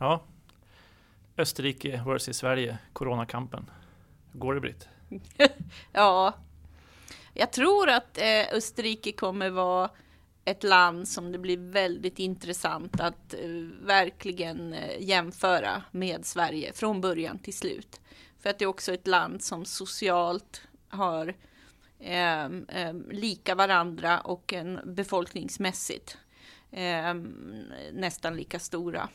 Ja, Österrike versus Sverige, coronakampen. Hur går det Britt? ja, jag tror att eh, Österrike kommer vara ett land som det blir väldigt intressant att eh, verkligen eh, jämföra med Sverige från början till slut. För att det är också ett land som socialt har ehm, ehm, lika varandra och en befolkningsmässigt ehm, nästan lika stora.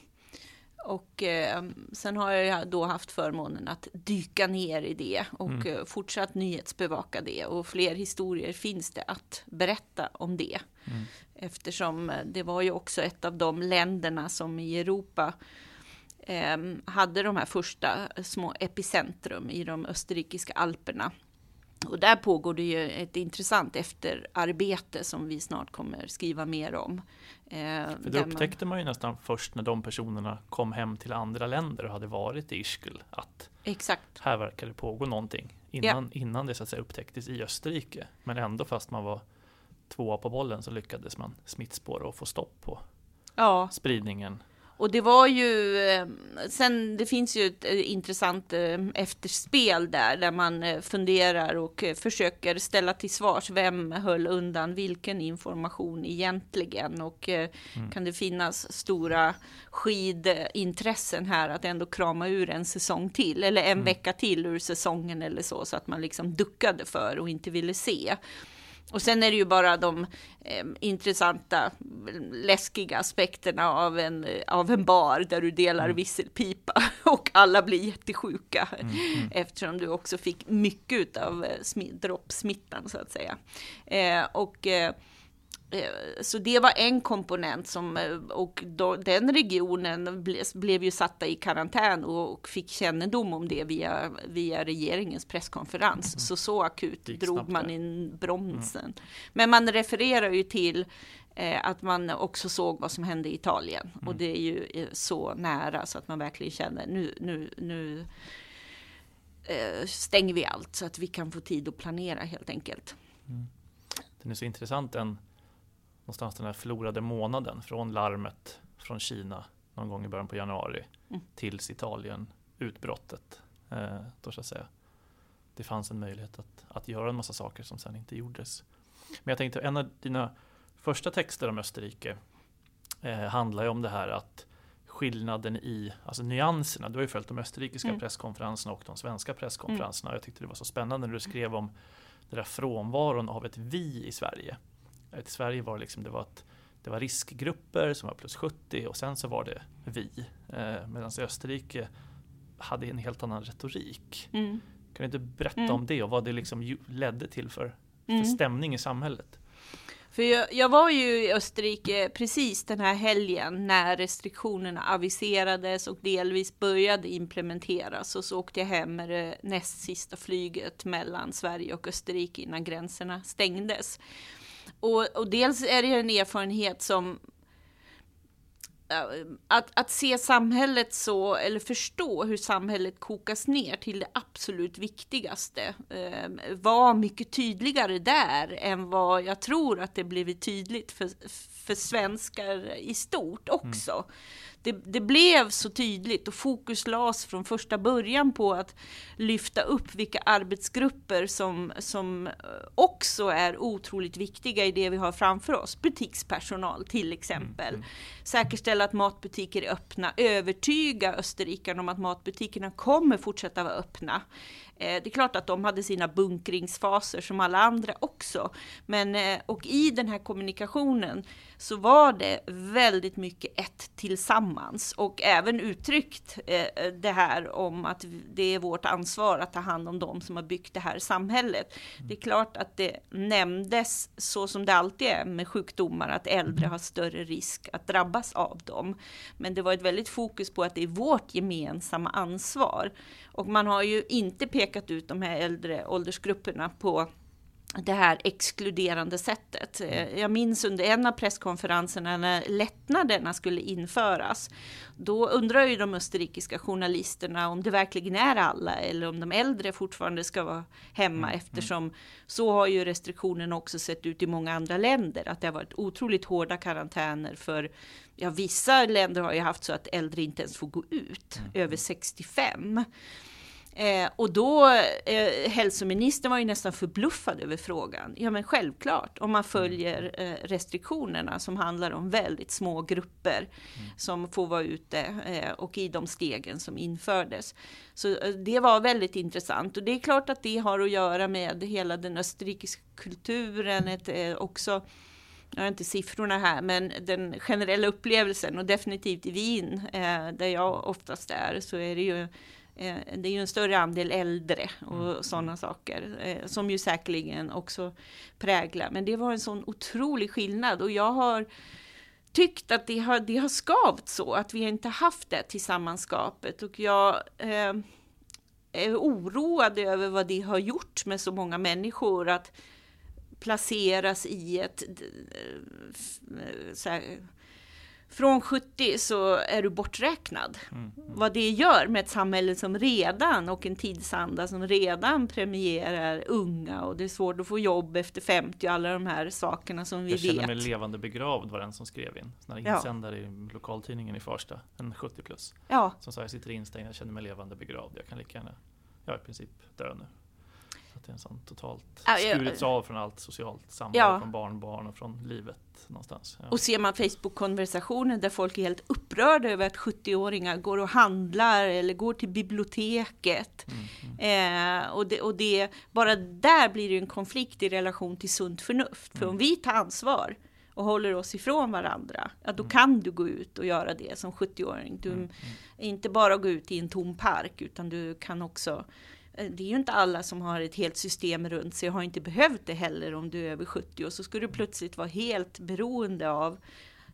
Och eh, sen har jag då haft förmånen att dyka ner i det och mm. Eh, fortsatt nyhetsbevaka det. Och fler historier finns det att berätta om det. Mm. Eftersom eh, det var ju också ett av de länderna som i Europa eh, hade de här första små epicentrum i de österrikiska alperna. Och där pågår det ju ett intressant efterarbete som vi snart kommer skriva mer om. Eh, För det upptäckte man ju nästan först när de personerna kom hem till andra länder och hade varit i Ischgl att Exakt. här verkar det pågå någonting innan, ja. innan det så att säga upptäcktes i Österrike. Men ändå fast man var tvåa på bollen så lyckades man smittspåra och få stopp på ja. spridningen och det var ju, eh, sen det finns ju ett eh, intressant eh, efterspel där, där man funderar och försöker ställa till svars, vem höll undan vilken information egentligen? Och mm. kan det finnas stora skidintressen här att ändå krama ur en säsong till, eller en mm. vecka till ur säsongen eller så, så att man liksom duckade för och inte ville se. Och sen är det ju bara de eh, intressanta, läskiga aspekterna av en, av en bar där du delar mm. visselpipa och alla blir jättesjuka. Mm, mm. Eftersom du också fick mycket av eh, droppsmittan så att säga. Eh, och eh, Eh, så det var en komponent som, eh, och då, den regionen ble, blev ju satta i karantän och, och, fick kännedom om det via, via regeringens presskonferens. Mm. Så så akut drog man in bromsen. Mm. Men man refererar ju till eh, att man också såg vad som hände i Italien. Mm. Och det är ju eh, så nära så att man verkligen känner nu, nu, nu eh, stänger vi allt så att vi kan få tid att planera helt enkelt. Mm. Den är så intressant den någonstans den här förlorade månaden från larmet från Kina någon gång i början på januari mm. tills Italien utbrottet. Eh, då så säga. Det fanns en möjlighet att, att göra en massa saker som sen inte gjordes. Men jag tänkte en av dina första texter om Österrike eh, handlar ju om det här att skillnaden i, alltså nyanserna. Du har ju följt de österrikiska mm. presskonferenserna och de svenska presskonferenserna. Mm. Jag tyckte det var så spännande när du skrev om den där frånvaron av ett vi i Sverige. I Sverige var det, liksom, det, var ett, det var riskgrupper som var plus 70 och sen så var det vi. Eh, Medan Österrike hade en helt annan retorik. Mm. Kan du inte berätta mm. om det och vad det liksom ledde till för, för mm. stämning i samhället? För jag, jag, var ju i Österrike precis den här helgen när restriktionerna aviserades och delvis började implementeras och så åkte jag hem med det näst sista flyget mellan Sverige och Österrike innan gränserna stängdes. Och, och dels är det en erfarenhet som att, att se samhället så, eller förstå hur samhället kokas ner till det absolut viktigaste, eh, var mycket tydligare där än vad jag tror att det blivit tydligt för, för svenskar i stort också. Mm det, det, blev så tydligt och fokus lades från första början på att lyfta upp vilka arbetsgrupper som, som eh, också är otroligt viktiga i det vi har framför oss. Butikspersonal till exempel. Mm. Säkerställa att matbutiker är öppna, övertyga österrikarna om att matbutikerna kommer fortsätta vara öppna. Eh, det är klart att de hade sina bunkringsfaser som alla andra också. Men, eh, och i den här kommunikationen så var det väldigt mycket ett tillsammans och även uttryckt eh, det här om att det är vårt ansvar att ta hand om de som har byggt det här samhället. Mm. Det är klart att det nämndes så som det alltid är med sjukdomar att äldre har större risk att drabbas av dem. Men det var ett väldigt fokus på att det är vårt gemensamma ansvar. Och man har ju inte pekat ut de här äldre åldersgrupperna på det här exkluderande sättet. Eh, jag minns under en av presskonferenserna när lättnaderna skulle införas. Då undrar ju de österrikiska journalisterna om det verkligen är alla eller om de äldre fortfarande ska vara hemma mm. eftersom så har ju restriktionerna också sett ut i många andra länder. Att det har varit otroligt hårda karantäner för ja, vissa länder har ju haft så att äldre inte ens får gå ut mm. över 65. Eh, och då, eh, hälsoministern var ju nästan förbluffad över frågan. Ja men självklart, om man följer mm. eh, restriktionerna som handlar om väldigt små grupper mm. som får vara ute eh, och i de stegen som infördes. Så eh, det var väldigt intressant och det är klart att det har att göra med hela den österrikiska kulturen, ett, eh, också jag har inte siffrorna här, men den generella upplevelsen och definitivt i Wien, där jag oftast är, så är det ju Eh, det är ju en större andel äldre och mm. sådana saker eh, som ju säkerligen också präglar. Men det var en sån otrolig skillnad och jag har tyckt att det har, det har skavt så att vi inte haft det tillsammanskapet och jag eh, är oroad över vad det har gjort med så många människor att placeras i ett eh, så här, från 70 så är du borträknad. Mm, mm. Vad det gör med ett samhälle som redan och en tidsanda som redan premierar unga och det är svårt att få jobb efter 50 och alla de här sakerna som vi vet. Jag känner mig levande begravd var den som skrev in. Sån insändare ja. i lokaltidningen i Farsta, en 70 plus. Ja. Som sa jag sitter instängd, jag känner mig levande begravd. Jag kan lika gärna, jag är i princip dö nu att det är en sån totalt ja, skurits av från allt socialt samvaro, ja. från barnbarn och från livet någonstans. Ja. Och ser man Facebook-konversationer där folk är helt upprörda över att 70-åringar går och handlar eller går till biblioteket. Mm, mm. Eh, och, det, och det, bara där blir det en konflikt i relation till sunt förnuft. För mm. om vi tar ansvar och håller oss ifrån varandra, ja, då mm. kan du gå ut och göra det som 70-åring. Du, mm, mm. Inte bara gå ut i en tom park, utan du kan också det är ju inte alla som har ett helt system runt sig och har inte behövt det heller om du är över 70 och så ska du plötsligt vara helt beroende av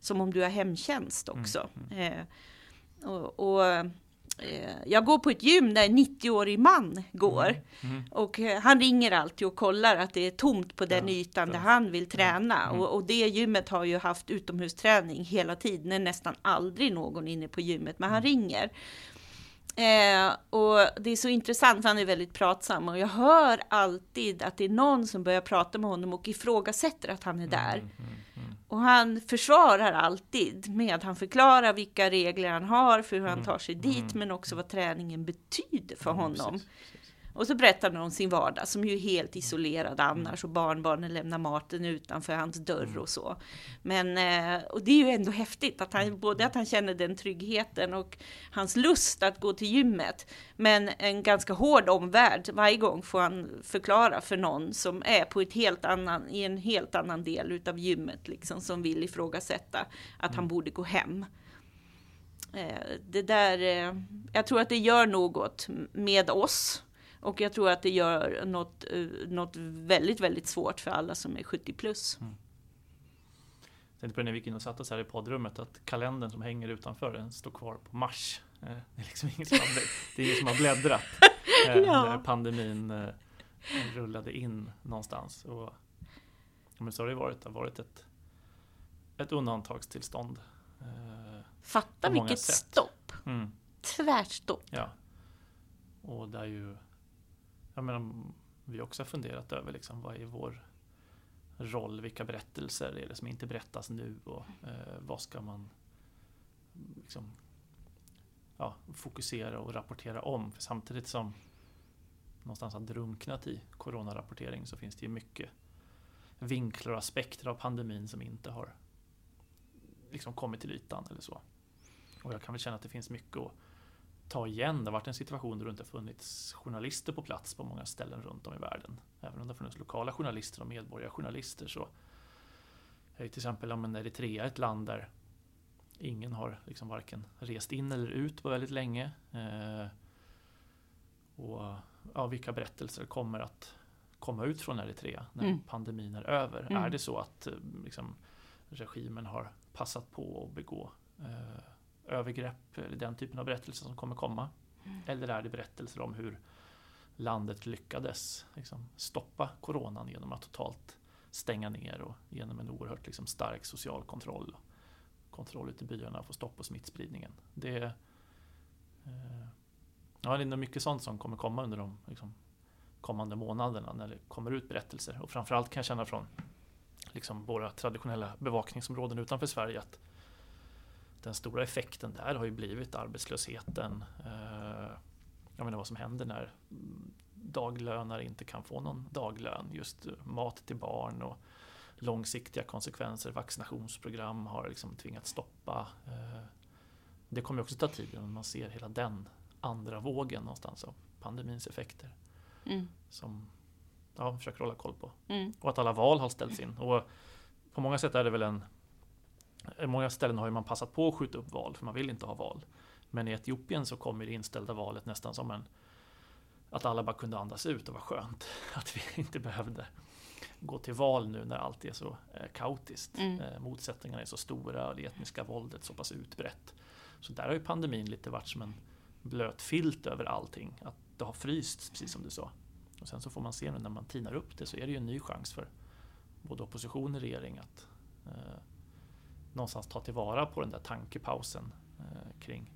som om du har hemtjänst mm, också. Mm. Eh, och, och eh, jag går på ett gym där en 90-årig man går mm. Mm. och eh, han ringer alltid och kollar att det är tomt på den ja, ytan ja. där han vill träna mm. och, och, det gymmet har ju haft utomhusträning hela tiden, är nästan aldrig någon inne på gymmet, men han mm. ringer Eh, och det är så intressant, för han är väldigt pratsam och jag hör alltid att det är någon som börjar prata med honom och ifrågasätter att han är mm, där. Mm, mm, mm. Och han försvarar alltid med att han förklarar vilka regler han har för hur han mm, tar sig dit, mm, men också vad träningen betyder för honom. Precis, precis. Och så berättar han om sin vardag som ju är helt isolerad annars och barnbarnen lämnar maten utanför hans dörr mm. och så. Men eh, och det är ju ändå häftigt att han mm. både att han känner den tryggheten och hans lust att gå till gymmet. Men en ganska hård omvärld. Varje gång får han förklara för någon som är på ett helt annan, i en helt annan del utav gymmet liksom som vill ifrågasätta att han mm. borde gå hem. Eh, det där, eh, jag tror att det gör något med oss och jag tror att det gör något, eh, något väldigt, väldigt svårt för alla som är 70 plus. Mm. Jag tänkte på det när vi gick in och satte oss här i poddrummet att kalendern som hänger utanför den står kvar på mars. Eh, det är liksom ingen som har, det är ingen som har bläddrat. Eh, ja. När pandemin rullade in någonstans. Och, men så har det varit. Det har varit ett, ett undantagstillstånd. Fatta vilket sätt. stopp! Mm. Tvärstopp! Ja. Och där ju jag menar, vi också har funderat över liksom, vad är vår roll, vilka berättelser är det som inte berättas nu och eh, vad ska man liksom, ja, fokusera och rapportera om? För samtidigt som någonstans har drunknat i coronarapportering så finns det ju mycket vinklar och aspekter av pandemin som inte har liksom kommit till ytan eller så. Och jag kan väl känna att det finns mycket att ta igen. Det har varit en situation där det inte funnits journalister på plats på många ställen runt om i världen. Även om det har funnits lokala journalister och medborgarjournalister så är till exempel om Eritrea ett land där ingen har liksom varken rest in eller ut på väldigt länge. Eh, och ja, vilka berättelser kommer att komma ut från Eritrea när mm. pandemin är över? Mm. Är det så att eh, liksom, regimen har passat på att begå eh, övergrepp, eller den typen av berättelser som kommer komma? Mm. Eller är det berättelser om hur landet lyckades liksom, stoppa coronan genom att totalt stänga ner och genom en oerhört liksom, stark social kontroll. Kontroll ute i byarna och få stopp på smittspridningen. Det, eh, ja, det är mycket sånt som kommer komma under de liksom, kommande månaderna när det kommer ut berättelser. Och framförallt kan jag känna från liksom, våra traditionella bevakningsområden utanför Sverige att den stora effekten där har ju blivit arbetslösheten. Eh, jag menar vad som händer när daglönare inte kan få någon daglön. Just mat till barn och långsiktiga konsekvenser. Vaccinationsprogram har liksom tvingats stoppa. Eh, det kommer också ta tid innan man ser hela den andra vågen någonstans av pandemins effekter. Mm. Som ja, försöker hålla koll på. Mm. Och att alla val har ställts in. Och på många sätt är det väl en Många ställen har man passat på att skjuta upp val för man vill inte ha val. Men i Etiopien så kommer det inställda valet nästan som en att alla bara kunde andas ut och var skönt. Att vi inte behövde gå till val nu när allt är så eh, kaotiskt. Mm. Eh, motsättningarna är så stora och det etniska våldet så pass utbrett. Så där har ju pandemin lite varit som en blöt filt över allting. Att det har frysts, precis som du sa. Och sen så får man se nu när man tinar upp det så är det ju en ny chans för både opposition och regering att eh, någonstans ta tillvara på den där tankepausen eh, kring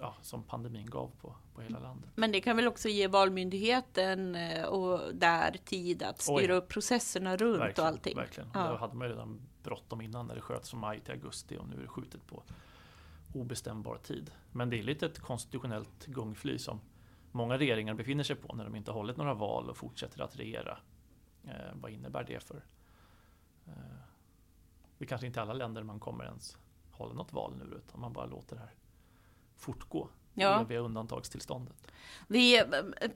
ja, som pandemin gav på, på hela landet. Men det kan väl också ge Valmyndigheten eh, och där tid att styra Oj. upp processerna runt verkligen, och allting? Verkligen. Ja. Där hade man ju redan bråttom innan när det sköts från maj till augusti och nu är det skjutet på obestämbar tid. Men det är lite ett konstitutionellt gungfly som många regeringar befinner sig på när de inte hållit några val och fortsätter att regera. Eh, vad innebär det för eh, det är kanske inte alla länder man kommer ens hålla något val nu utan man bara låter det här fortgå ja. via undantagstillståndet. Vi,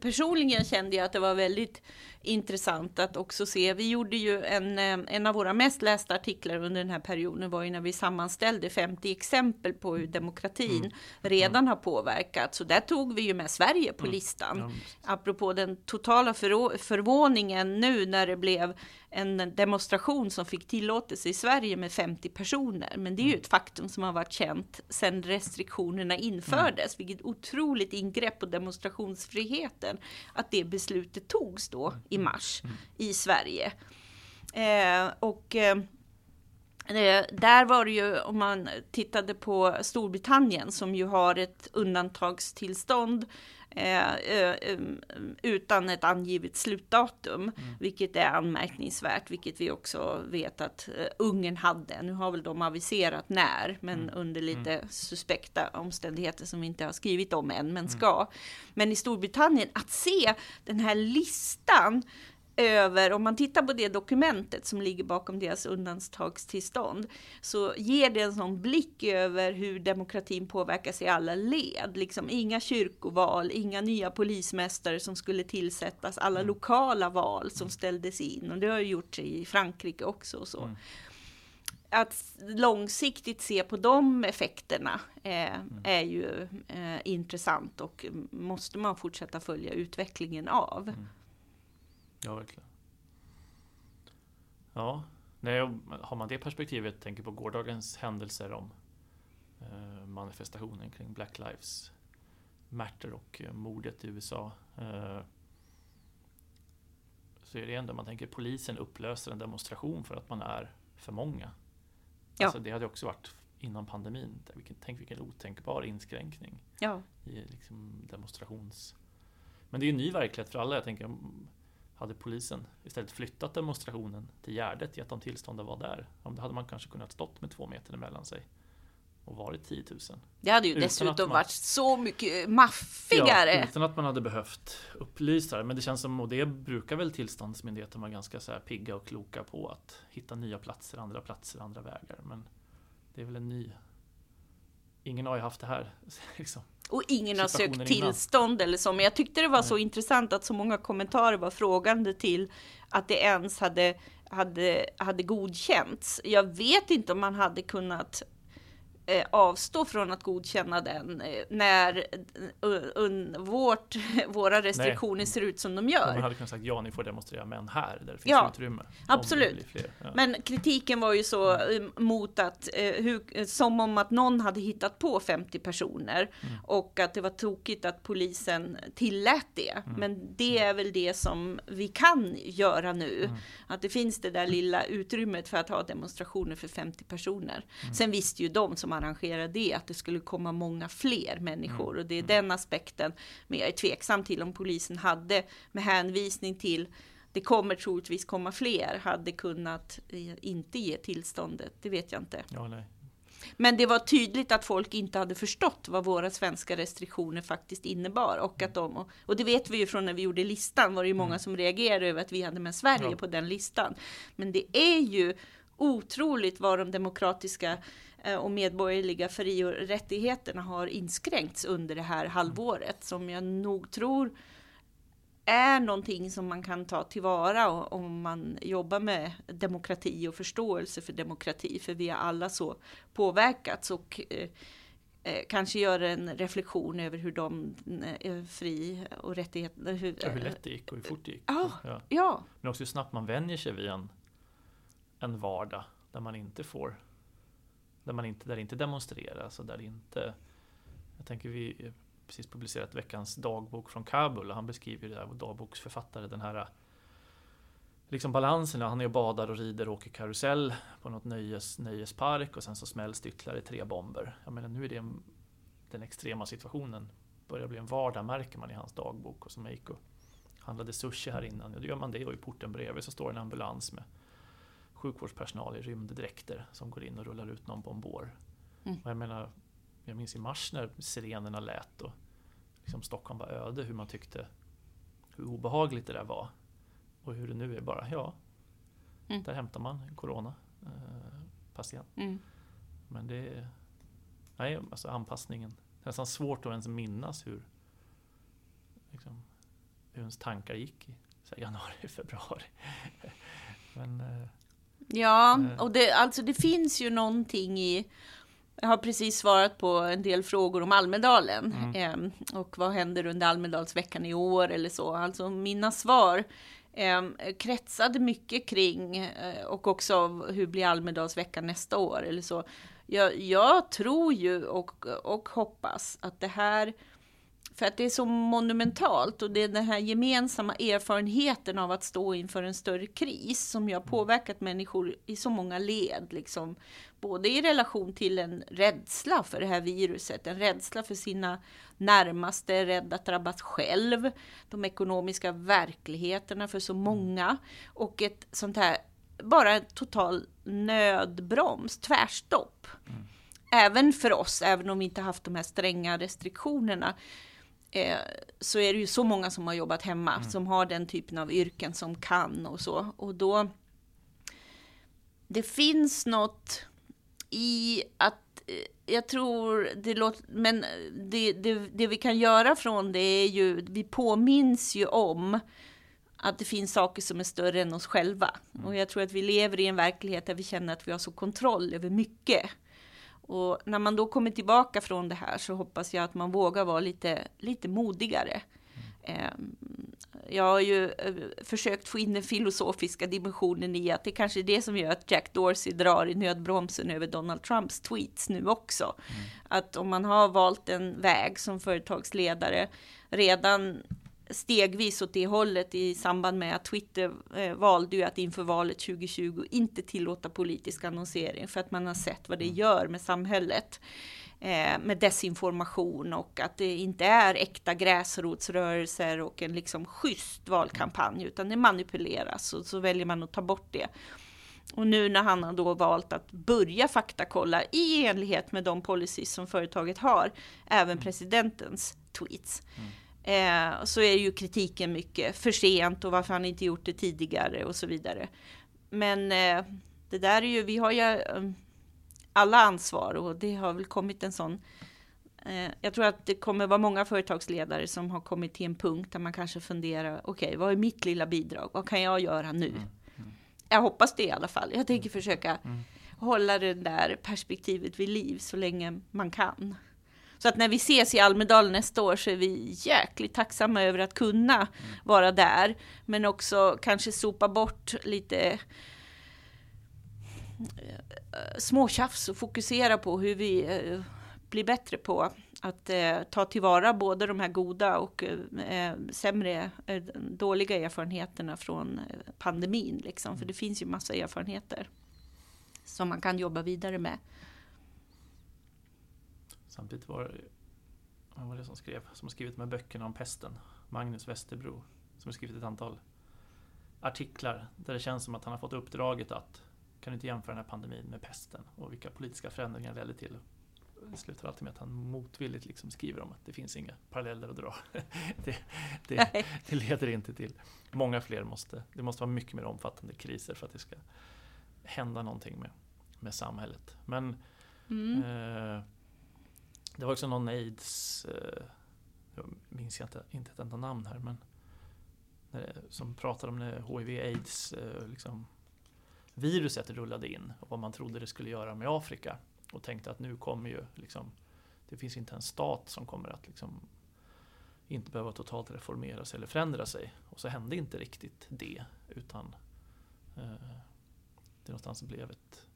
personligen kände jag att det var väldigt intressant att också se. Vi gjorde ju en, eh, en av våra mest lästa artiklar under den här perioden var ju när vi sammanställde 50 exempel på hur demokratin mm. redan mm. har påverkat. Så där tog vi ju med Sverige på mm. listan. Ja, Apropå den totala förvåningen nu när det blev en demonstration som fick tillåtelse i Sverige med 50 personer. Men det är ju mm. ett faktum som har varit känt sedan restriktionerna infördes. Mm. Vilket otroligt ingrepp på demonstrationsfriheten att det beslutet togs då mm. i mars mm. i Sverige. Eh, och eh, eh, där var det ju, om man tittade på Storbritannien som ju har ett undantagstillstånd Eh, eh, utan ett angivet slutdatum, mm. vilket är anmärkningsvärt, vilket vi också vet att eh, Ungern hade. Nu har väl de aviserat när, men mm. under lite mm. suspekta omständigheter som vi inte har skrivit om än, men mm. ska. Men i Storbritannien, att se den här listan över, om man tittar på det dokumentet som ligger bakom deras undantagstillstånd, så ger det en sån blick över hur demokratin påverkas i alla led. Liksom inga kyrkoval, inga nya polismästare som skulle tillsättas, alla mm. lokala val som ställdes in. Och det har ju gjorts i Frankrike också. Och så. Mm. Att långsiktigt se på de effekterna eh, mm. är ju eh, intressant och måste man fortsätta följa utvecklingen av. Ja, verkligen. Ja, nej, har man det perspektivet, tänker på gårdagens händelser om eh, manifestationen kring Black Lives Matter och eh, mordet i USA. Eh, så är det ändå, man tänker polisen upplöser en demonstration för att man är för många. Ja. Alltså, det hade också varit innan pandemin. tänk vilken otänkbar inskränkning ja. i liksom demonstrations... Men det är ju en ny verklighet för alla. Jag tänker hade polisen istället flyttat demonstrationen till Gärdet, gett dem tillstånd att vara där, då hade man kanske kunnat stått med två meter emellan sig och varit 10 000. Det hade ju utan dessutom man, varit så mycket maffigare. Ja, utan att man hade behövt upplysa det. Men det känns som, och det brukar väl tillståndsmyndigheten vara ganska så här pigga och kloka på att hitta nya platser, andra platser, andra vägar. Men det är väl en ny... Ingen har ju haft det här liksom, och ingen har sökt tillstånd innan. eller så. Men jag tyckte det var Nej. så intressant att så många kommentarer var frågande till att det ens hade, hade, hade godkänts. Jag vet inte om man hade kunnat avstå från att godkänna den eh, när un, vårt, våra restriktioner Nej. ser ut som de gör. Man hade kunnat säga ja, ni får demonstrera, men här där det finns ja, utrymme. Absolut. Ja. Men kritiken var ju så mm. mot att, hur, som om att någon hade hittat på 50 personer mm. och att det var tokigt att polisen tillät det. Mm. Men det är väl det som vi kan göra nu. Mm. Att det finns det där lilla utrymmet för att ha demonstrationer för 50 personer. Mm. Sen visste ju de som arrangerade det att det skulle komma många fler människor mm. och det är mm. den aspekten. Men jag är tveksam till om polisen hade med hänvisning till det kommer troligtvis komma fler, hade kunnat eh, inte ge tillståndet. Det vet jag inte. Ja. Men det var tydligt att folk inte hade förstått vad våra svenska restriktioner faktiskt innebar. Och, att de, och det vet vi ju från när vi gjorde listan, var det ju många mm. som reagerade över att vi hade med Sverige ja. på den listan. Men det är ju otroligt vad de demokratiska och medborgerliga fri och rättigheterna har inskränkts under det här halvåret som jag nog tror är någonting som man kan ta tillvara om man jobbar med demokrati och förståelse för demokrati. För vi har alla så påverkats och eh, eh kanske gör en reflektion över hur de eh, fri och rättigheter... Hur, ja, hur lätt det gick och hur fort det gick. Ja, ja. ja. Men också hur snabbt man vänjer sig vid en, en vardag där man inte får där man inte, där det inte demonstreras och där det inte jag tänker vi precis publicerat veckans dagbok från Kabul och han beskriver det där, vår dagboksförfattare, den här liksom balansen. Han är och badar och rider och åker karusell på något nöjes, nöjespark och sen så smälls det ytterligare tre bomber. Jag menar nu är det en, den extrema situationen börjar bli en vardag märker man i hans dagbok och som gick och handlade sushi här innan. Och då gör man det och i porten bredvid så står en ambulans med sjukvårdspersonal i rymddräkter som går in och rullar ut någon på en bår. Mm. Och jag menar, jag minns i mars när sirenerna lät och liksom Stockholm var öde, hur man tyckte hur obehagligt det där var. Och hur det nu är bara, ja, mm. där hämtar man coronapatient. Eh, mm. Men det är, nej, alltså anpassningen. Det är nästan svårt att ens minnas hur, liksom, hur ens tankar gick i så januari, februari. Men, eh, ja, eh, och det, alltså det finns ju någonting i jag har precis svarat på en del frågor om Almedalen mm. eh, och vad händer under Almedalsveckan i år eller så. Alltså mina svar eh, kretsade mycket kring eh, och också hur blir Almedalsveckan nästa år eller så. Jag, jag tror ju och, och hoppas att det här för att det är så monumentalt och det är den här gemensamma erfarenheten av att stå inför en större kris som ju har påverkat människor i så många led. Liksom. Både i relation till en rädsla för det här viruset, en rädsla för sina närmaste, rädd att drabbas själv, de ekonomiska verkligheterna för så många och ett sånt här, bara en total nödbroms, tvärstopp. Mm. Även för oss, även om vi inte haft de här stränga restriktionerna eh, så är det ju så många som har jobbat hemma, mm. som har den typen av yrken som kan och så. Och då, det finns något i att eh, jag tror det låter, men det, det, det, vi kan göra från det är ju, vi påminns ju om att det finns saker som är större än oss själva. Mm. Och jag tror att vi lever i en verklighet där vi känner att vi har så kontroll över mycket. Och när man då kommer tillbaka från det här så hoppas jag att man vågar vara lite, lite modigare. Mm. Jag har ju eh, försökt få in den filosofiska dimensionen i att det kanske är det som gör att Jack Dorsey drar i nödbromsen över Donald Trumps tweets nu också. Mm. Att om man har valt en väg som företagsledare redan stegvis åt det hållet i samband med att Twitter eh, valde ju att inför valet 2020 inte tillåta politisk annonsering för att man har sett vad det mm. gör med samhället. Eh, med desinformation och att det inte är äkta gräsrotsrörelser och en liksom schysst valkampanj utan det manipuleras och så väljer man att ta bort det. Och nu när han har då valt att börja faktakolla i enlighet med de policies som företaget har, även mm. presidentens tweets. Mm eh, så är ju kritiken mycket för sent och varför han inte gjort det tidigare och så vidare. Men eh, det där är ju, vi har ju eh, alla ansvar och det har väl kommit en sån eh, jag tror att det kommer vara många företagsledare som har kommit till en punkt där man kanske funderar, okej, okay, vad är mitt lilla bidrag? Vad kan jag göra nu? Mm. Mm. Jag hoppas det i alla fall. Jag tänker försöka mm. hålla det där perspektivet vid liv så länge man kan. Så att när vi ses i Almedalen nästa år så är vi jäkligt tacksamma över att kunna mm. vara där. Men också kanske sopa bort lite eh, småtjafs och fokusera på hur vi eh, blir bättre på att eh, ta tillvara både de här goda och eh, sämre, eh, dåliga erfarenheterna från pandemin. Liksom. För det finns ju massa erfarenheter som man kan jobba vidare med. Samtidigt var det, vad var det som skrev, som har skrivit med böckerna om pesten, Magnus Westerbro, som har skrivit ett antal artiklar där det känns som att han har fått uppdraget att kan du inte jämföra den här pandemin med pesten och vilka politiska förändringar ledde till det slutar alltid med att han motvilligt liksom skriver om att det finns inga paralleller att dra. det, det, det, leder inte till många fler måste, det måste vara mycket mer omfattande kriser för att det ska hända någonting med, med samhället. Men mm. eh, det var också någon aids, eh, jag minns jag inte, inte ett enda namn här, men det, som pratade om när hiv-aids eh, liksom, viruset rullade in och vad man trodde det skulle göra med Afrika och tänkte att nu kommer ju liksom, det finns inte en stat som kommer att liksom inte behöva totalt reformera sig eller förändra sig. Och så hände inte riktigt det utan eh, det någonstans blev ett,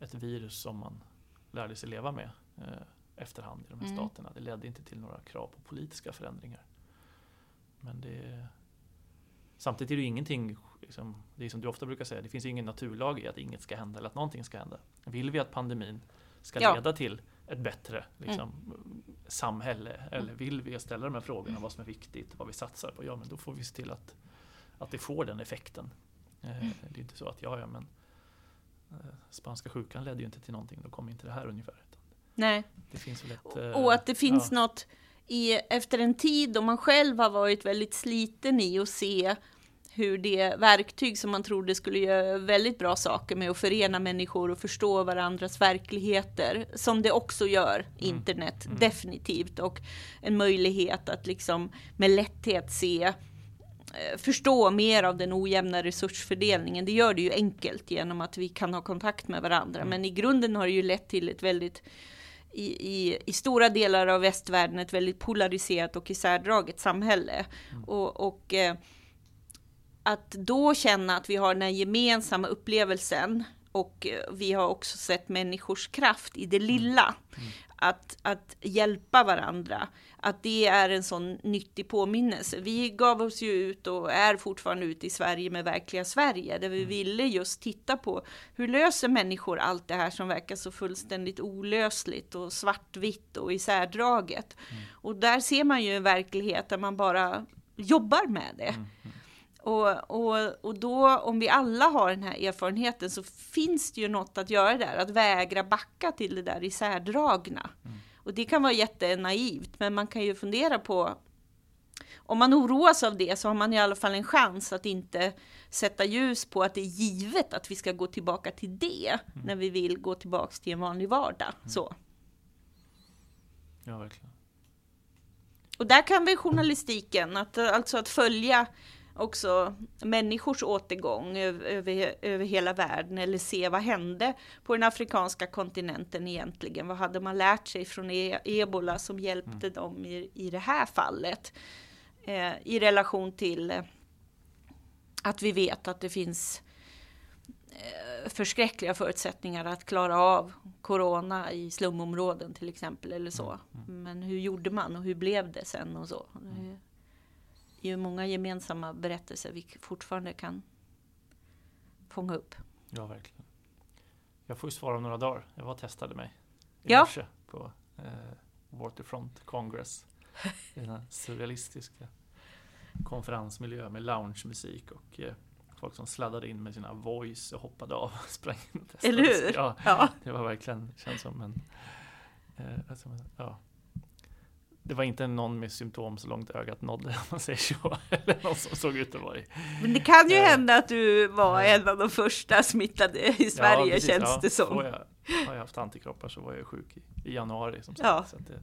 ett virus som man lärde sig leva med eh, efterhand i de här mm. staterna. Det ledde inte till några krav på politiska förändringar. Men det, samtidigt är det ingenting, liksom, det är som du ofta brukar säga, det finns ingen naturlag i att inget ska hända eller att någonting ska hända. Vill vi att pandemin ska ja. leda till ett bättre liksom, mm. samhälle? Eller mm. vill vi ställa de här frågorna, vad som är viktigt, vad vi satsar på? Ja, men då får vi se till att, att det får den effekten. Eh, mm. Det är inte så att, ja, ja, men eh, spanska sjukan ledde ju inte till någonting, då kommer inte det här ungefär. Nej. Det finns väl ett, och att det finns ja. något i, efter en tid då man själv har varit väldigt sliten i att se hur det verktyg som man trodde skulle göra väldigt bra saker med att förena människor och förstå varandras verkligheter, som det också gör, mm. internet, mm. definitivt, och en möjlighet att liksom med lätthet se eh, förstå mer av den ojämna resursfördelningen. Det gör det ju enkelt genom att vi kan ha kontakt med varandra. Mm. Men i grunden har det ju lett till ett väldigt i, i, i, stora delar av västvärlden ett väldigt polariserat och isärdraget samhälle. Mm. Och, och eh, att då känna att vi har den här gemensamma upplevelsen och eh, vi har också sett människors kraft i det mm. lilla. Mm. Att, att hjälpa varandra, att det är en sån nyttig påminnelse. Vi gav oss ju ut och är fortfarande ute i Sverige med verkliga Sverige, där vi mm. ville just titta på hur löser människor allt det här som verkar så fullständigt olösligt och svartvitt och isärdraget. Mm. Och där ser man ju en verklighet där man bara jobbar med det. Mm. Och, och, och då, om vi alla har den här erfarenheten, så finns det ju något att göra där, att vägra backa till det där isärdragna. Mm. Och det kan vara jättenaivt, men man kan ju fundera på om man oroas av det så har man i alla fall en chans att inte sätta ljus på att det är givet att vi ska gå tillbaka till det mm. när vi vill gå tillbaka till en vanlig vardag. Mm. Så. Ja, verkligen. Och där kan väl journalistiken, att, alltså att följa också människors återgång över, över hela världen eller se vad hände på den afrikanska kontinenten egentligen. Vad hade man lärt sig från e ebola som hjälpte mm. dem i, i det här fallet? Eh, I relation till eh, att vi vet att det finns eh, förskräckliga förutsättningar att klara av corona i slumområden till exempel eller så. Mm. mm. Men hur gjorde man och hur blev det sen och så? Mm ju många gemensamma berättelser vi fortfarande kan fånga upp. Ja, verkligen. Jag får ju svara om några dagar. Jag var och testade mig i ja. morse på eh, Waterfront Congress. Den här surrealistiska konferensmiljö med loungemusik och eh, folk som sladdade in med sina voice och hoppade av och sprang in och testade. Eller hur? Ja, ja. Det var verkligen, känns som en eh, alltså, ja, det var inte någon med symptom så långt ögat nådde, om man säger så. Eller någon som såg ut att vara i. Men det kan ju äh, hända att du var äh, en av de första smittade i Sverige, ja, känns ja, det som. Jag, har jag haft antikroppar så var jag sjuk i, i januari. Som sagt, ja. Så det,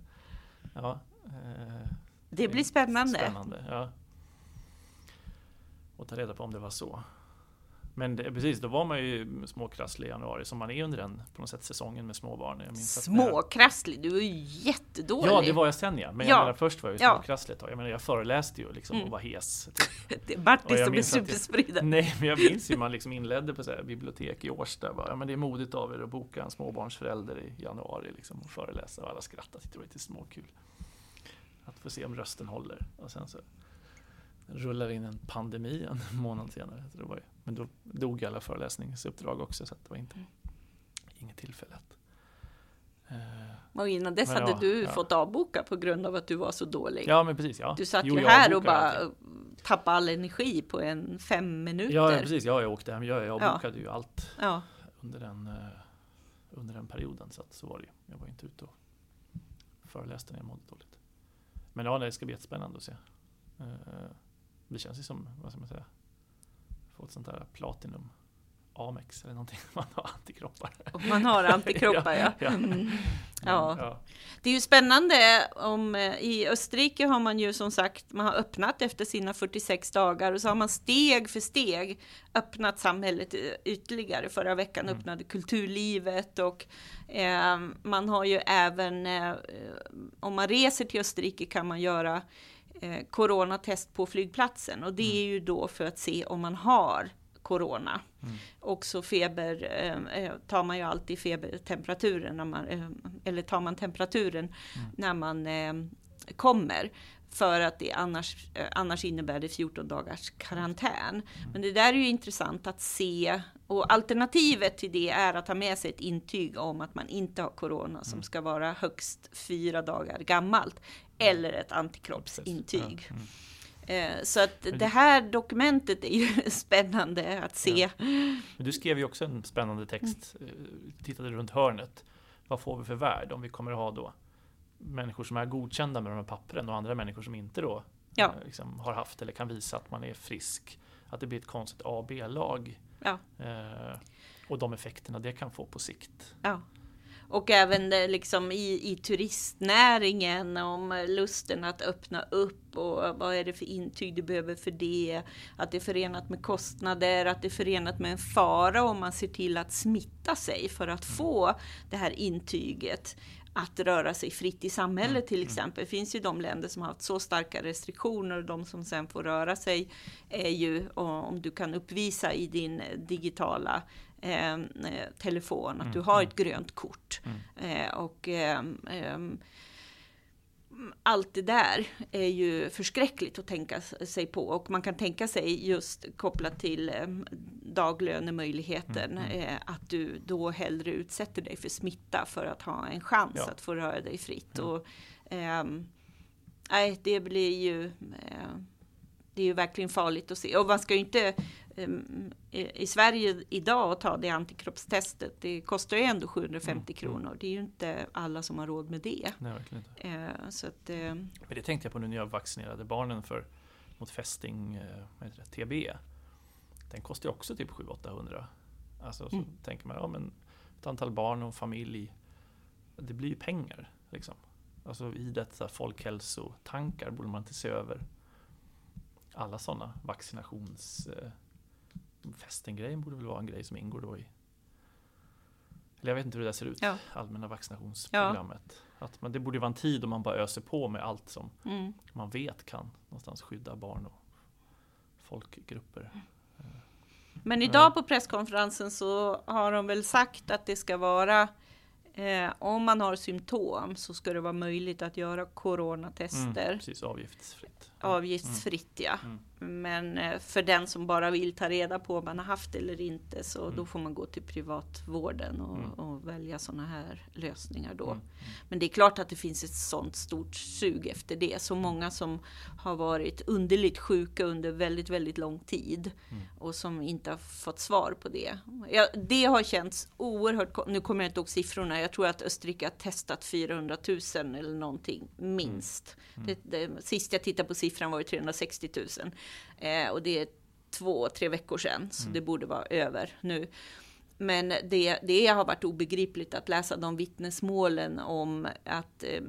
ja, eh, det blir spännande. spännande ja. Och ta reda på om det var så. Men det, precis, då var man ju småkrasslig i januari som man är under den på något sätt säsongen med småbarn. Jag småkrasslig? Du är ju jättedålig! Ja, det var jag sen ja. Men ja. jag menar, först var jag ju småkrasslig ett tag. Jag menar, jag föreläste ju liksom mm. och var hes. Typ. Martin som är superspridare. Nej, men jag minns ju man liksom inledde på så här, bibliotek i Årsta. Bara, ja, men det är modigt av er att boka en småbarnsförälder i januari liksom, och föreläsa och alla skrattade. Det var lite småkul. Att få se om rösten håller. Och sen så rullar in en pandemi en månad senare. Så det var ju, men då dog alla föreläsningsuppdrag också så det var inte, inget tillfälle att eh, och innan dess hade ja, du ja. fått avboka på grund av att du var så dålig. Ja, men precis. Ja. Du satt jo, ju här och bara tappade all energi på en fem minuter. Ja, precis. Ja, jag åkte hem. Jag, jag avbokade ju allt under, den, uh, under den perioden. Så, att, så var det ju. Jag var inte ute och föreläste när jag mådde dåligt. Men ja, det ska bli jättespännande att se. Det känns ju som, vad ska man säga, få ett sånt där platinum Amex eller någonting. Man har antikroppar. man har antikroppar ja. ja. Mm. ja. ja. Det är ju spännande om eh, i Österrike har man ju som sagt, man har öppnat efter sina 46 dagar och så har man steg för steg öppnat samhället ytterligare. Förra veckan mm. öppnade kulturlivet och eh, man har ju även, eh, om man reser till Österrike kan man göra eh, coronatest på flygplatsen och det mm. är ju då för att se om man har corona. Mm. Också feber eh, eh, tar man ju alltid febertemperaturen när man, eh, eller tar man temperaturen mm. när man eh, kommer. För att det annars, eh, annars innebär det 14 dagars karantän. Mm. Men det där är ju intressant att se. Och alternativet till det är att ha med sig ett intyg om att man inte har corona som mm. ska vara högst fyra dagar gammalt. Eller ett antikroppsintyg. Ja. Mm. Eh, så att det här dokumentet är ju spännande att se. Ja. Men du skrev ju också en spännande text, mm. Tittade runt hörnet. Vad får vi för värld om vi kommer att ha då människor som är godkända med de här pappren och andra människor som inte då ja. Eh, liksom, har haft eller kan visa att man är frisk. Att det blir ett konstigt A B-lag. Ja. Eh, och de effekterna det kan få på sikt. Och även liksom i, i turistnäringen om lusten att öppna upp och vad är det för intyg du behöver för det. Att det är förenat med kostnader, att det är förenat med en fara om man ser till att smitta sig för att få det här intyget att röra sig fritt i samhället till mm. exempel. Det finns ju de länder som har haft så starka restriktioner och de som sen får röra sig är ju om du kan uppvisa i din digitala eh, telefon, att mm, du har mm. ett grönt kort. Mm. Eh, och eh, allt det där är ju förskräckligt att tänka sig på och man kan tänka sig just kopplat till eh, daglönemöjligheten mm, mm. eh, att du då hellre utsätter dig för smitta för att ha en chans ja. att få röra dig fritt. Mm. Och, eh, nej, det blir ju eh, det är ju verkligen farligt att se och man ska ju inte Ehm, i Sverige idag att ta det antikroppstestet, det kostar ju ändå 750 mm. mm. kronor. Det är ju inte alla som har råd med det. Nej, verkligen inte. Eh, så att, eh, Men det tänkte jag på nu när jag vaccinerade barnen för, mot fästing, eh, det, TB. Den kostar ju också typ 700-800. Alltså så mm. tänker man, ja men ett antal barn och familj, det blir ju pengar. Liksom. Alltså i detta folkhälsotankar borde man inte se över alla sådana vaccinations Fästen-grejen borde väl vara en grej som ingår då i eller jag vet inte hur det där ser ut, ja. allmänna vaccinationsprogrammet. Ja. Att man, det borde vara en tid då man bara öser på med allt som mm. man vet kan någonstans skydda barn och folkgrupper. Men idag på presskonferensen så har de väl sagt att det ska vara Eh, om man har symptom så ska det vara möjligt att göra coronatester. Mm, precis, avgiftsfritt. Avgiftsfritt ja. Mm. Men eh, för den som bara vill ta reda på om man har haft det eller inte så mm. då får man gå till privatvården och, mm. och välja sådana här lösningar då. Mm. Mm. Men det är klart att det finns ett sånt stort sug efter det. Så många som har varit underligt sjuka under väldigt, väldigt lång tid och som inte har fått svar på det. Ja, det har känts oerhört, nu kommer jag inte ihåg siffrorna, jag tror att Österrike har testat 400 000 eller någonting minst. Det, det, sist jag tittade på siffran var det 360 000. Eh, och det är två, tre veckor sedan, så mm. det borde vara över nu. Men det, det har varit obegripligt att läsa de vittnesmålen om att eh,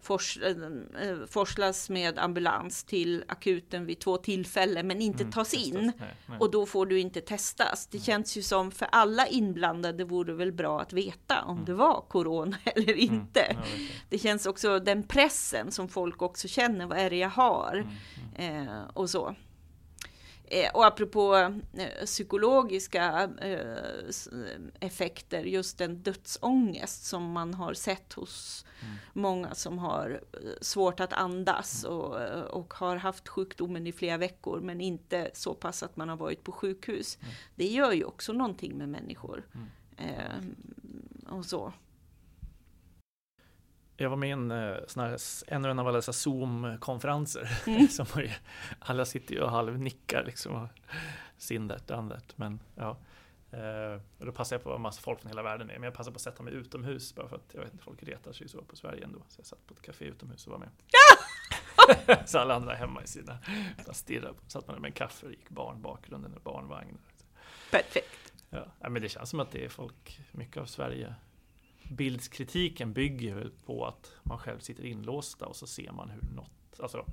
fors, eh, forslas med ambulans till akuten vid två tillfällen men inte mm, tas in. Nej, nej. Och då får du inte testas. Det mm. känns ju som för alla inblandade vore väl bra att veta om mm. det var corona eller mm. inte. Mm. Ja, det känns också den pressen som folk också känner. Vad är det jag har? Mm, eh, och så. Eh, och apropå eh, psykologiska eh, effekter, just den dödsångest som man har sett hos mm. många som har svårt att andas mm. och, och har haft sjukdomen i flera veckor men inte så pass att man har varit på sjukhus. Mm. Det gör ju också någonting med människor. Mm. och så. Jag var med i en, eh, här, en av alla dessa Zoom-konferenser. Mm. alla sitter ju och halvnickar liksom. Och sin that, done that. Men ja. Eh, och då passade jag på att massa folk från hela världen med. Men jag passade på att sätta mig utomhus bara för att jag vet inte, folk retar sig så på Sverige ändå. Så jag satt på ett café utomhus och var med. så alla andra hemma i sina, stirrade. Satt man med en kaffe och gick barn bakgrunden och barnvagnar. Perfekt. Ja, men det känns som att det är folk, mycket av Sverige bildskritiken bygger väl på att man själv sitter inlåsta och så ser man hur något, alltså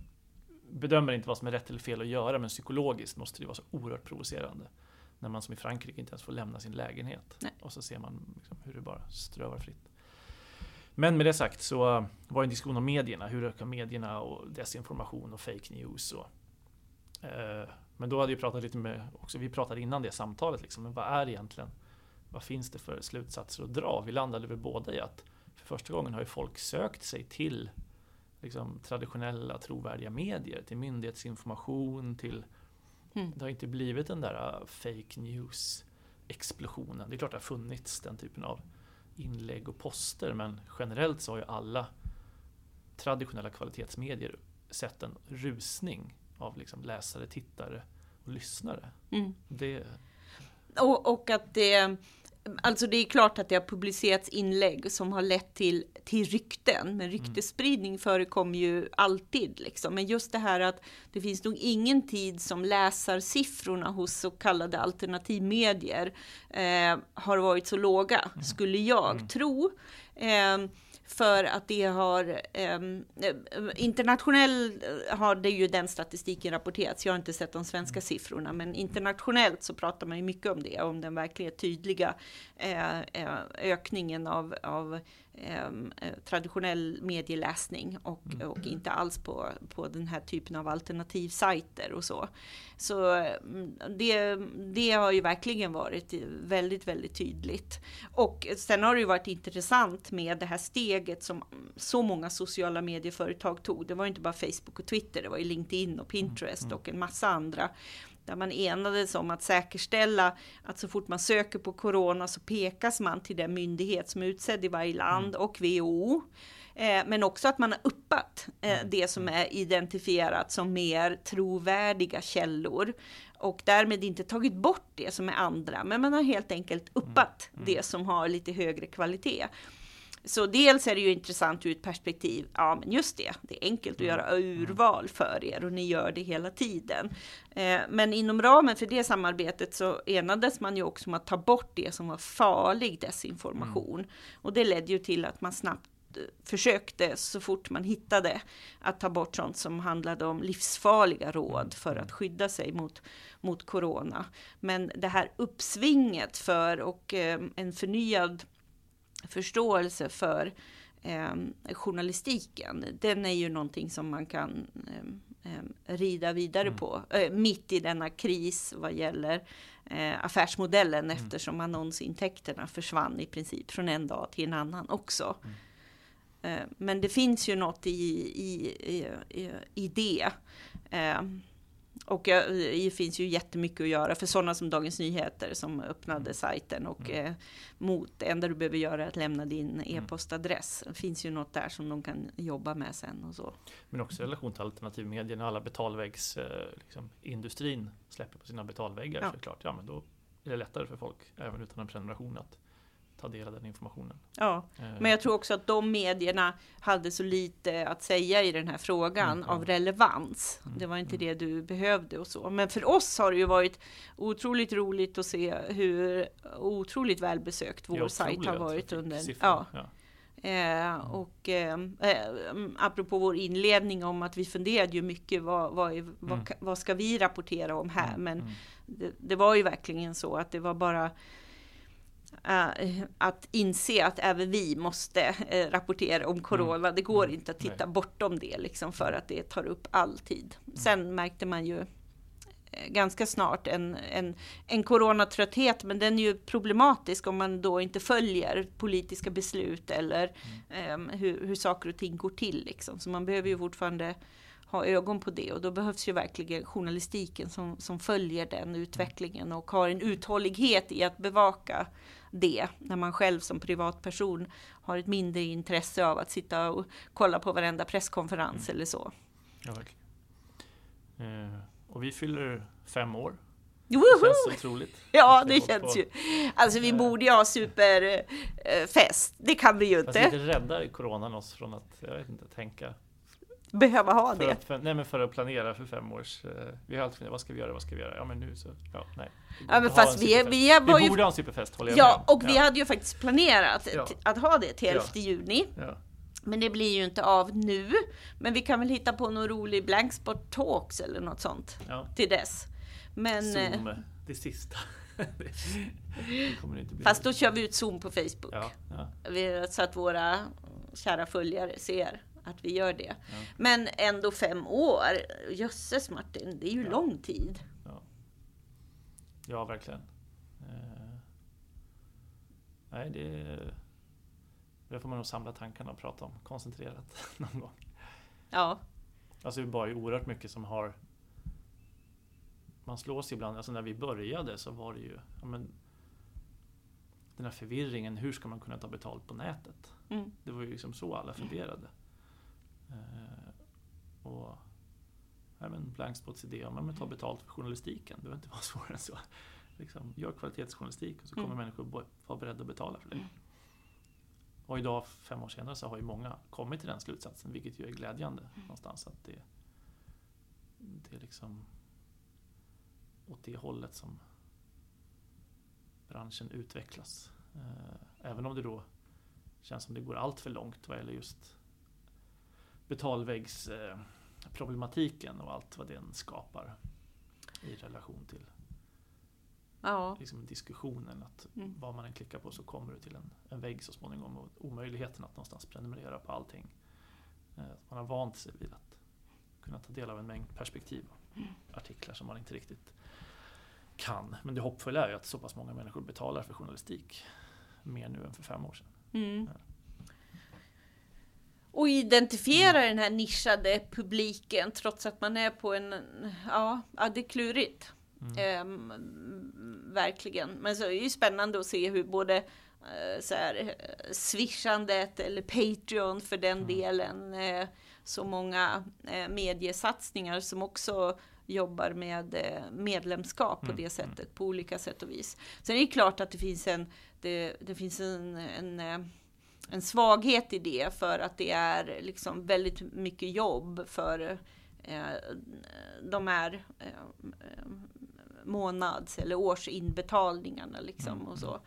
bedömer inte vad som är rätt eller fel att göra men psykologiskt måste det vara så oerhört provocerande. När man som i Frankrike inte ens får lämna sin lägenhet. Nej. Och så ser man liksom hur det bara strövar fritt. Men med det sagt så var det en diskussion om medierna. Hur ökar medierna och desinformation och fake news. Och, eh, men då hade vi pratat lite med, också, vi pratade innan det samtalet, liksom, men vad är egentligen vad finns det för slutsatser att dra? Vi landade väl båda i att för första gången har ju folk sökt sig till liksom, traditionella trovärdiga medier, till myndighetsinformation, till mm. Det har inte blivit den där uh, fake news explosionen. Det är klart det har funnits den typen av inlägg och poster men generellt så har ju alla traditionella kvalitetsmedier sett en rusning av liksom läsare, tittare och lyssnare. Mm. Det... Och, och, att det Alltså det är klart att det har publicerats inlägg som har lett till, till rykten, men ryktesspridning förekommer ju alltid. Liksom. Men just det här att det finns nog ingen tid som läsarsiffrorna hos så kallade alternativmedier eh, har varit så låga, mm. skulle jag mm. tro. Eh, för att det har ehm, eh, internationellt eh, har det ju den statistiken rapporterats. Jag har inte sett de svenska siffrorna, men internationellt så pratar man ju mycket om det, om den verkligen tydliga eh, eh, ökningen av, av traditionell medieläsning och, mm. och inte alls på, på den här typen av alternativsajter och så. Så mm, det, det har ju verkligen varit väldigt, väldigt tydligt. Och sen har det ju varit intressant med det här steget som så många sociala medieföretag tog. Det var inte bara Facebook och Twitter, det var ju LinkedIn och Pinterest mm. och en massa andra där man enades om att säkerställa att så fort man söker på corona så pekas man till den myndighet som är utsedd i varje land mm. och WHO. Eh, men också att man har uppat eh, mm. det som mm. är identifierat som mer trovärdiga källor och därmed inte tagit bort det som är andra, men man har helt enkelt uppat det som har lite högre kvalitet. Så dels är det ju intressant ur ett perspektiv, ja men just det, det är enkelt att mm. göra urval för er och ni gör det hela tiden. Eh, men inom ramen för det samarbetet så enades man ju också om att ta bort det som var farlig desinformation. Mm. Och det ledde ju till att man snabbt eh, försökte så fort man hittade att ta bort sånt som handlade om livsfarliga råd mm. för att skydda sig mot, mot corona. Men det här uppsvinget för och eh, en förnyad förståelse för eh, journalistiken, den är ju någonting som man kan eh, rida vidare mm. på eh, mitt i denna kris vad gäller eh, affärsmodellen mm. eftersom annonsintäkterna försvann i princip från en dag till en annan också. Mm. Eh, men det finns ju något i, i, i, i det. Och det finns ju jättemycket att göra för sådana som Dagens Nyheter som öppnade mm. sajten och mm. eh, mot det enda du behöver göra är att lämna din mm. e-postadress. Det finns ju något där som de kan jobba med sen och så. Men också i relation till alternativmedierna, alla betalväggsindustrin liksom, släpper på sina betalväggar ja. såklart. Ja, men då är det lättare för folk, även utan en prenumeration, att ta del av den informationen. Ja, Eh, men jag tror också att de medierna hade så lite att säga i den här frågan Mm, av relevans. Mm, Det var inte mm. det du behövde och så. Men för oss har det ju varit otroligt roligt att se hur otroligt välbesökt vår sajt har varit under. Ja, Ja. Eh, och eh, eh, apropå vår inledning om att vi funderade ju mycket vad, vad, är, vad, Mm. vad ska vi rapportera om här? Mm, Men mm. det, det var ju verkligen så att det var bara att inse att även vi måste eh, rapportera om corona. Det går Mm. inte att titta Nej. bortom det liksom för att det tar upp all tid. Sen märkte man ju eh, ganska snart en, en, en coronatrötthet, men den är ju problematisk om man då inte följer politiska beslut eller Mm. eh, hur, hur saker och ting går till. Liksom. Så man behöver ju fortfarande ha ögon på det och då behövs ju verkligen journalistiken som, som följer den utvecklingen och har en uthållighet i att bevaka det när man själv som privatperson har ett mindre intresse av att sitta och kolla på varenda presskonferens eller så. Ja. Eh, och vi fyller fem år. Det Woho! känns otroligt. Ja, det känns hållit ju. Alltså vi Eh. borde ju ha superfest. Det kan vi ju Fast inte lite räddar coronan oss från att, jag vet inte, tänka. Behöva ha För det. att, för, nej men för att planera för fem års, eh, vi har alltid funderat, vad ska vi göra, vad ska vi göra? Ja men nu så, ja nej. Ja, men fast vi, vi vi ju borde ha en superfest, håller jag Ja, med och vi hade ju faktiskt planerat Ja. att ha det till Ja. 11 juni. ja. Men det blir ju inte av nu. Men vi kan väl hitta på någon rolig Blankspot Talks eller något sånt Ja, till dess. Men, eh, Zoom, det sista. det, fast då kör vi ut Zoom på Facebook. Ja, ja, Så att våra kära följare ser att vi gör det. Ja. Men ändå fem år. Jösses Martin, det är ju Ja. lång tid. ja. ja, verkligen. Eh, nej, det, det får man nog samla tankarna och prata om koncentrerat någon gång. Ja, Alltså det var ju oerhört mycket som har Man slås ibland, alltså när vi började så var det ju ja, men, Den här förvirringen, hur ska man kunna ta betalt på nätet? mm. Det var ju liksom så alla funderade. Eh, och men Blankspots idé om att ta betalt för journalistiken, det behöver inte vara svårare än så. Liksom, gör kvalitetsjournalistik och så kommer Mm. människor vara beredda att betala för det. Mm. Och idag, fem år senare, så har ju många kommit till den slutsatsen, vilket ju är glädjande Mm. någonstans. Att det, det är liksom åt det hållet som branschen utvecklas. Eh, Även om det då känns som det går allt för långt vad gäller just betalväggsproblematiken och allt vad den skapar i relation till ja. liksom diskussionen att Mm. vad man än klickar på så kommer du till en, en vägg så småningom och omöjligheten att någonstans prenumerera på allting. Eh, Man har vant sig vid att kunna ta del av en mängd perspektiv och Mm. artiklar som man inte riktigt kan. Men det hoppfulla är ju att så pass många människor betalar för journalistik mer nu än för fem år sedan. Mm. Och identifiera den här nischade publiken trots att man är på en... Ja, ja det är klurigt. Mm. Ehm, verkligen. Men så är det ju spännande att se hur både eh, så här, swishandet eller Patreon för den Mm. delen, eh, så många eh, mediesatsningar som också jobbar med medlemskap på Mm, det mm. sättet, på olika sätt och vis. Sen är det klart att det finns en, det, det finns en, en en svaghet i det för att det är liksom väldigt mycket jobb för eh, de här eh, månads eller årsinbetalningarna liksom Mm, och så.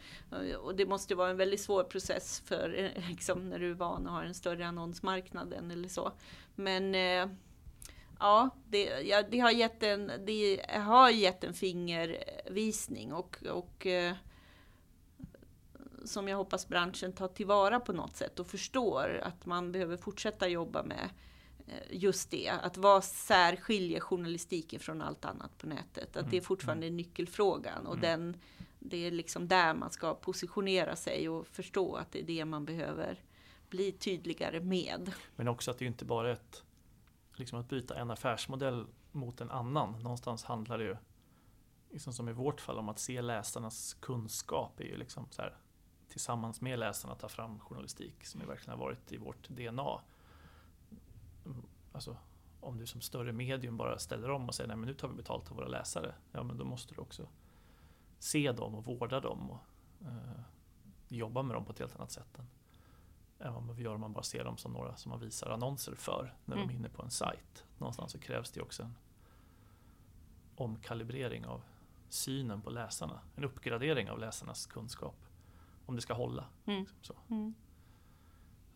Och det måste vara en väldigt svår process för eh, liksom, när du är van att ha en större annonsmarknad än eller så. Men eh, ja, det, ja, det har gett en, det har gett en fingervisning och, och eh, som jag hoppas branschen tar tillvara på något sätt och förstår att man behöver fortsätta jobba med eh, just det, att vad särskiljer journalistiken från allt annat på nätet. Att det är Mm, fortfarande är nyckelfrågan och Mm. den, det är liksom där man ska positionera sig och förstå att det är det man behöver bli tydligare med. Men också att det inte bara är ett, liksom att byta en affärsmodell mot en annan. Någonstans handlar det ju, liksom som i vårt fall, om att se läsarnas kunskap. är ju liksom så här, tillsammans med läsarna ta fram journalistik som verkligen har varit i vårt DNA. Alltså, om du som större medium bara ställer om och säger nej men nu tar vi betalt av våra läsare. Ja men då måste du också se dem och vårda dem och eh, jobba med dem på ett helt annat sätt än, än vad vi gör om man bara ser dem som några som man visar annonser för när Mm. de är inne på en sajt. Någonstans så krävs det också en omkalibrering av synen på läsarna. En uppgradering av läsarnas kunskap. Om det ska hålla. Mm. Så. Mm.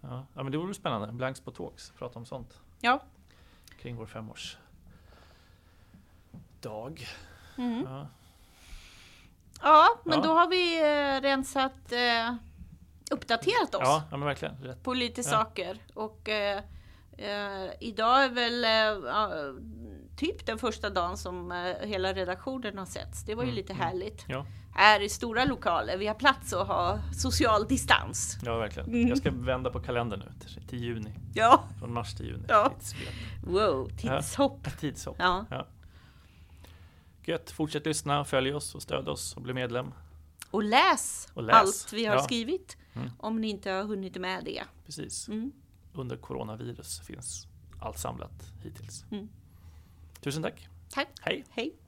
Ja. ja, men det vore spännande. Blanks på talks, prata om sånt. Ja. Kring vår femårs dag. Mm. Ja. Ja, men då har vi eh, rensat, eh, uppdaterat oss Ja, ja, men verkligen. Rätt. på lite saker. Och eh, eh, idag är väl typ den första dagen som eh, hela redaktionen har setts. Det var ju Mm, lite mm. härligt. Ja. Här i stora lokaler, vi har plats att ha social distans. Ja, verkligen. Mm. Jag ska vända på kalendern nu till, till juni. Ja, Från mars till juni. Ja. Wow, tidshopp. Ett tidshopp. Ja. Gött. Fortsätt lyssna, följ oss och stöd oss och bli medlem. Och läs, Och läs. allt vi har Ja. skrivit. Mm. Om ni inte har hunnit med det. Precis. Mm. Under coronavirus finns allt samlat hittills. Mm. Tusen tack. Tack. Hej. Hej.